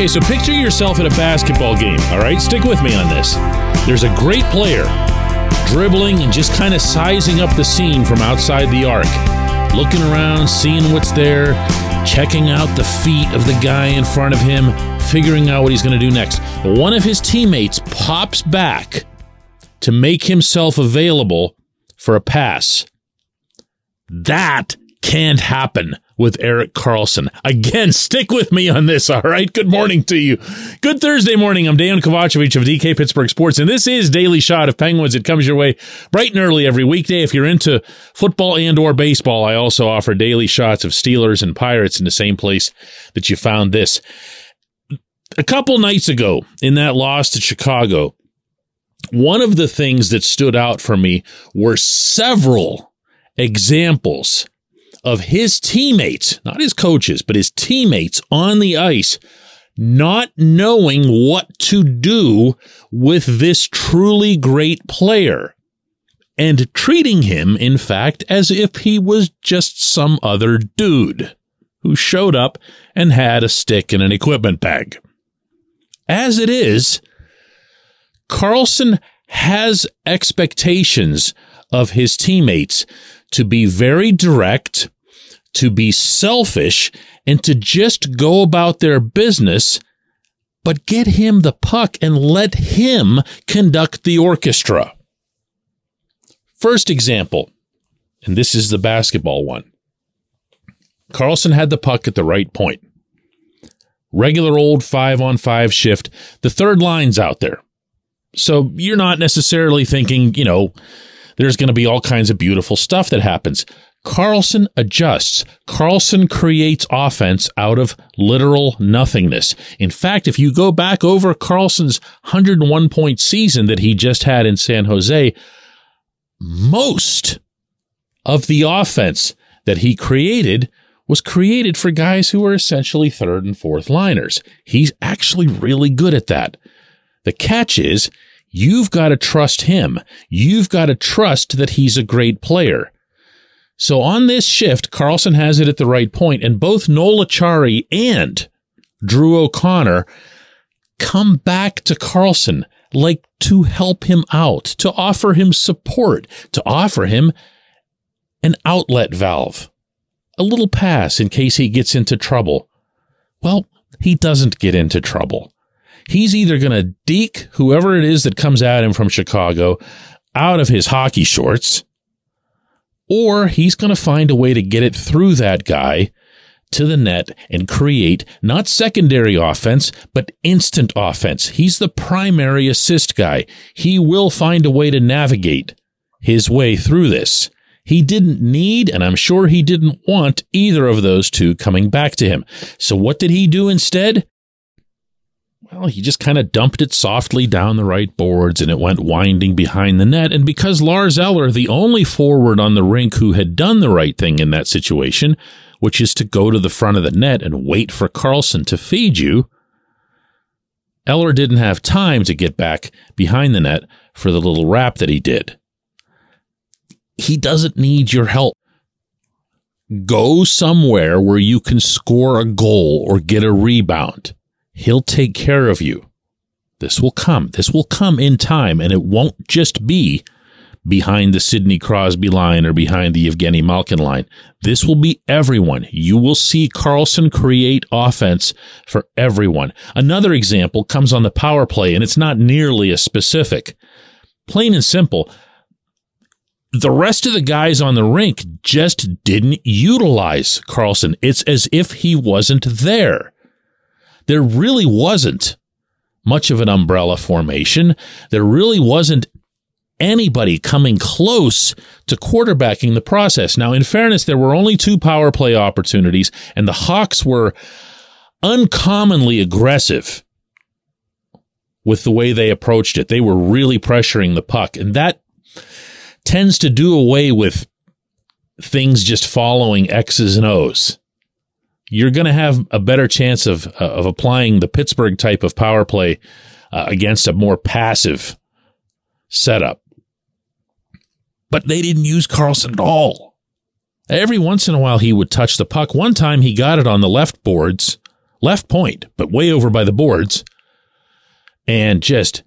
Okay, so picture yourself at a basketball game, all right? Stick with me on this. There's a great player dribbling and just kind of sizing up the scene from outside the arc, looking around, seeing what's there, checking out the feet of the guy in front of him, figuring out what he's going to do next. One of his teammates pops back to make himself available for a pass. That can't happen with Erik Karlsson. Again, stick with me on this, all right? Good morning to you. Good Thursday morning. I'm Dejan Kovacevic of DK Pittsburgh Sports, and this is Daily Shot of Penguins. It comes your way bright and early every weekday. If you're into football and or baseball, I also offer daily shots of Steelers and Pirates in the same place that you found this. A couple nights ago in that loss to Chicago, one of the things that stood out for me were several examples of his teammates, not his coaches, but his teammates on the ice, not knowing what to do with this truly great player and treating him, in fact, as if he was just some other dude who showed up and had a stick and an equipment bag. As it is, Karlsson has expectations of his teammates to be very direct, to be selfish, and to just go about their business, but get him the puck and let him conduct the orchestra. First example, and this is the basketball one. Karlsson had the puck at the right point. Regular old five on five shift. The third line's out there. So you're not necessarily thinking, you know, there's going to be all kinds of beautiful stuff that happens. Karlsson adjusts. Karlsson creates offense out of literal nothingness. In fact, if you go back over Karlsson's 101 point season that he just had in San Jose, most of the offense that he created was created for guys who were essentially third and fourth liners. He's actually really good at that. The catch is You've got to trust him. You've got to trust that he's a great player. So on this shift, Karlsson has it at the right point, and both Noel Acciari and Drew O'Connor come back to Karlsson, like to help him out, to offer him support, to offer him an outlet valve, a little pass in case he gets into trouble. Well, he doesn't get into trouble he's either going to deke whoever it is that comes at him from Chicago out of his hockey shorts, or he's going to find a way to get it through that guy to the net and create not secondary offense, but instant offense. He's the primary assist guy. He will find a way to navigate his way through this. He didn't need, and I'm sure he didn't want either of those two coming back to him. So what did he do instead? Well, he just kind of dumped it softly down the right boards and it went winding behind the net. And because Lars Eller, the only forward on the rink who had done the right thing in that situation, which is to go to the front of the net and wait for Karlsson to feed you, Eller didn't have time to get back behind the net for the little wrap that he did. He doesn't need your help. Go somewhere where you can score a goal or get a rebound. He'll take care of you. This will come. This will come in time, and it won't just be behind the Sidney Crosby line or behind the Evgeny Malkin line. This will be everyone. You will see Karlsson create offense for everyone. Another example comes on the power play, and it's not nearly as specific. Plain and simple, the rest of the guys on the rink just didn't utilize Karlsson. It's as if he wasn't there there really wasn't much of an umbrella formation. There really wasn't anybody coming close to quarterbacking the process. Now, in fairness, there were only two power play opportunities, and the Hawks were uncommonly aggressive with the way they approached it. They were really pressuring the puck, and that tends to do away with things just following X's and O's you're going to have a better chance of uh, of applying the Pittsburgh type of power play uh, against a more passive setup. But they didn't use Karlsson at all. Every once in a while, he would touch the puck. One time, he got it on the left boards left point, but way over by the boards, and just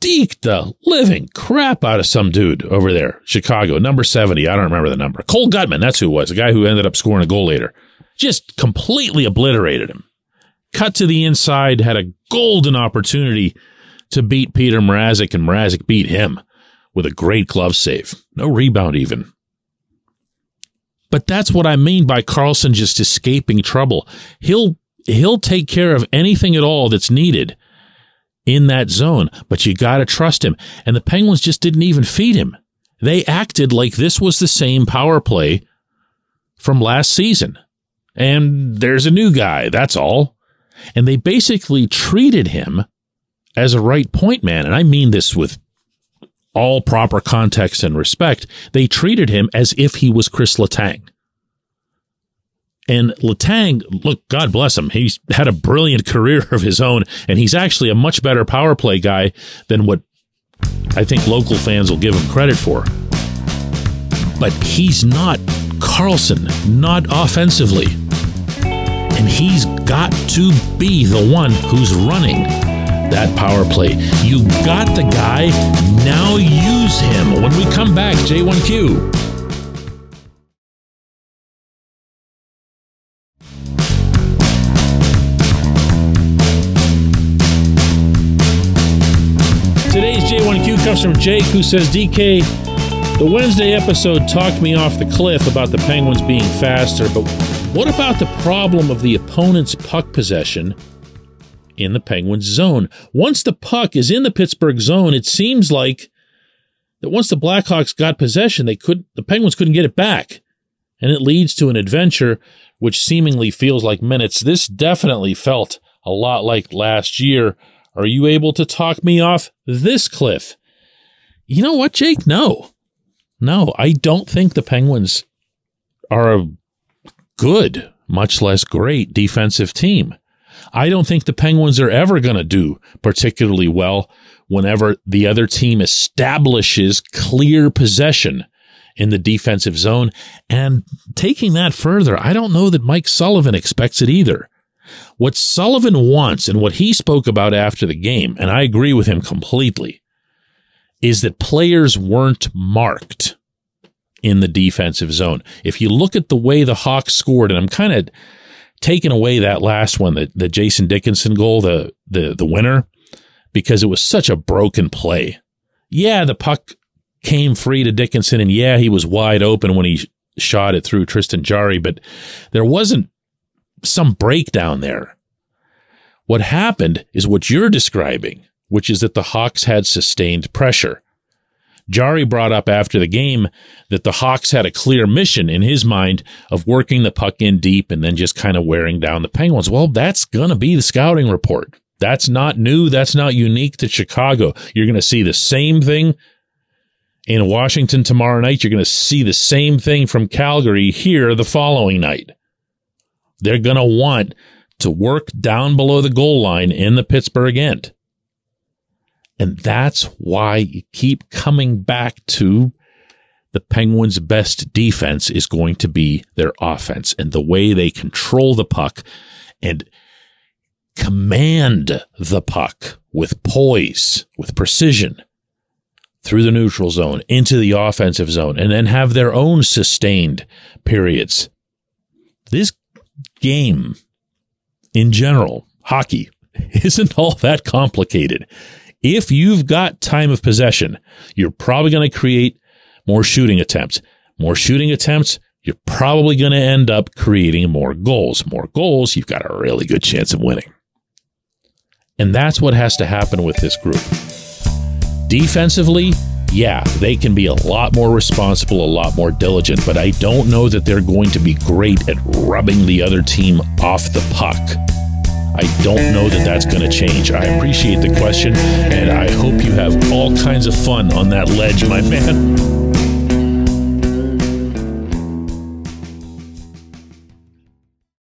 deked the living crap out of some dude over there, Chicago, number 70. I don't remember the number. Cole Guttman, that's who it was, the guy who ended up scoring a goal later. Just completely obliterated him. Cut to the inside, had a golden opportunity to beat Petr Mrazek, and Mrazek beat him with a great glove save. No rebound, even. But that's what I mean by Karlsson just escaping trouble. He'll he'll take care of anything at all that's needed in that zone, but you got to trust him. And the Penguins just didn't even feed him. They acted like this was the same power play from last season. And there's a new guy, that's all. And they basically treated him as a right point man. And I mean this with all proper context and respect. They treated him as if he was Chris Letang. And Letang, look, God bless him. He's had a brilliant career of his own, and he's actually a much better power play guy than what I think local fans will give him credit for. But he's not Karlsson, not offensively. And he's got to be the one who's running that power play. You got the guy, now use him. When we come back, J1Q. Today's J1Q comes from Jake, who says, DK, the Wednesday episode talked me off the cliff about the Penguins being faster, but what about the problem of the opponent's puck possession in the Penguins zone? Once the puck is in the Pittsburgh zone, it seems like that once the Blackhawks got possession, they could the Penguins couldn't get it back. And it leads to an adventure which seemingly feels like minutes. This definitely felt a lot like last year. Are you able to talk me off this cliff? You know what, Jake? No. No, I don't think the Penguins are a good, much less great defensive team. I don't think the Penguins are ever going to do particularly well whenever the other team establishes clear possession in the defensive zone. And taking that further, I don't know that Mike Sullivan expects it either. What Sullivan wants and what he spoke about after the game, and I agree with him completely, is that players weren't marked in the defensive zone. If you look at the way the Hawks scored, and I'm kind of taking away that last one, the, the Jason Dickinson goal, the, the, the winner, because it was such a broken play. Yeah, the puck came free to Dickinson, and yeah, he was wide open when he shot it through Tristan Jarry, but there wasn't some breakdown there. What happened is what you're describing which is that the Hawks had sustained pressure. Jarry brought up after the game that the Hawks had a clear mission in his mind of working the puck in deep and then just kind of wearing down the Penguins. Well, that's going to be the scouting report. That's not new. That's not unique to Chicago. You're going to see the same thing in Washington tomorrow night. You're going to see the same thing from Calgary here the following night. They're going to want to work down below the goal line in the Pittsburgh end. And that's why you keep coming back to the Penguins' best defense is going to be their offense and the way they control the puck and command the puck with poise, with precision through the neutral zone into the offensive zone and then have their own sustained periods. This game in general, hockey, isn't all that complicated. If you've got time of possession, you're probably going to create more shooting attempts. More shooting attempts, you're probably going to end up creating more goals. More goals, you've got a really good chance of winning. And that's what has to happen with this group. Defensively, yeah, they can be a lot more responsible, a lot more diligent, but I don't know that they're going to be great at rubbing the other team off the puck. I don't know that that's going to change. I appreciate the question, and I hope you have all kinds of fun on that ledge, my man.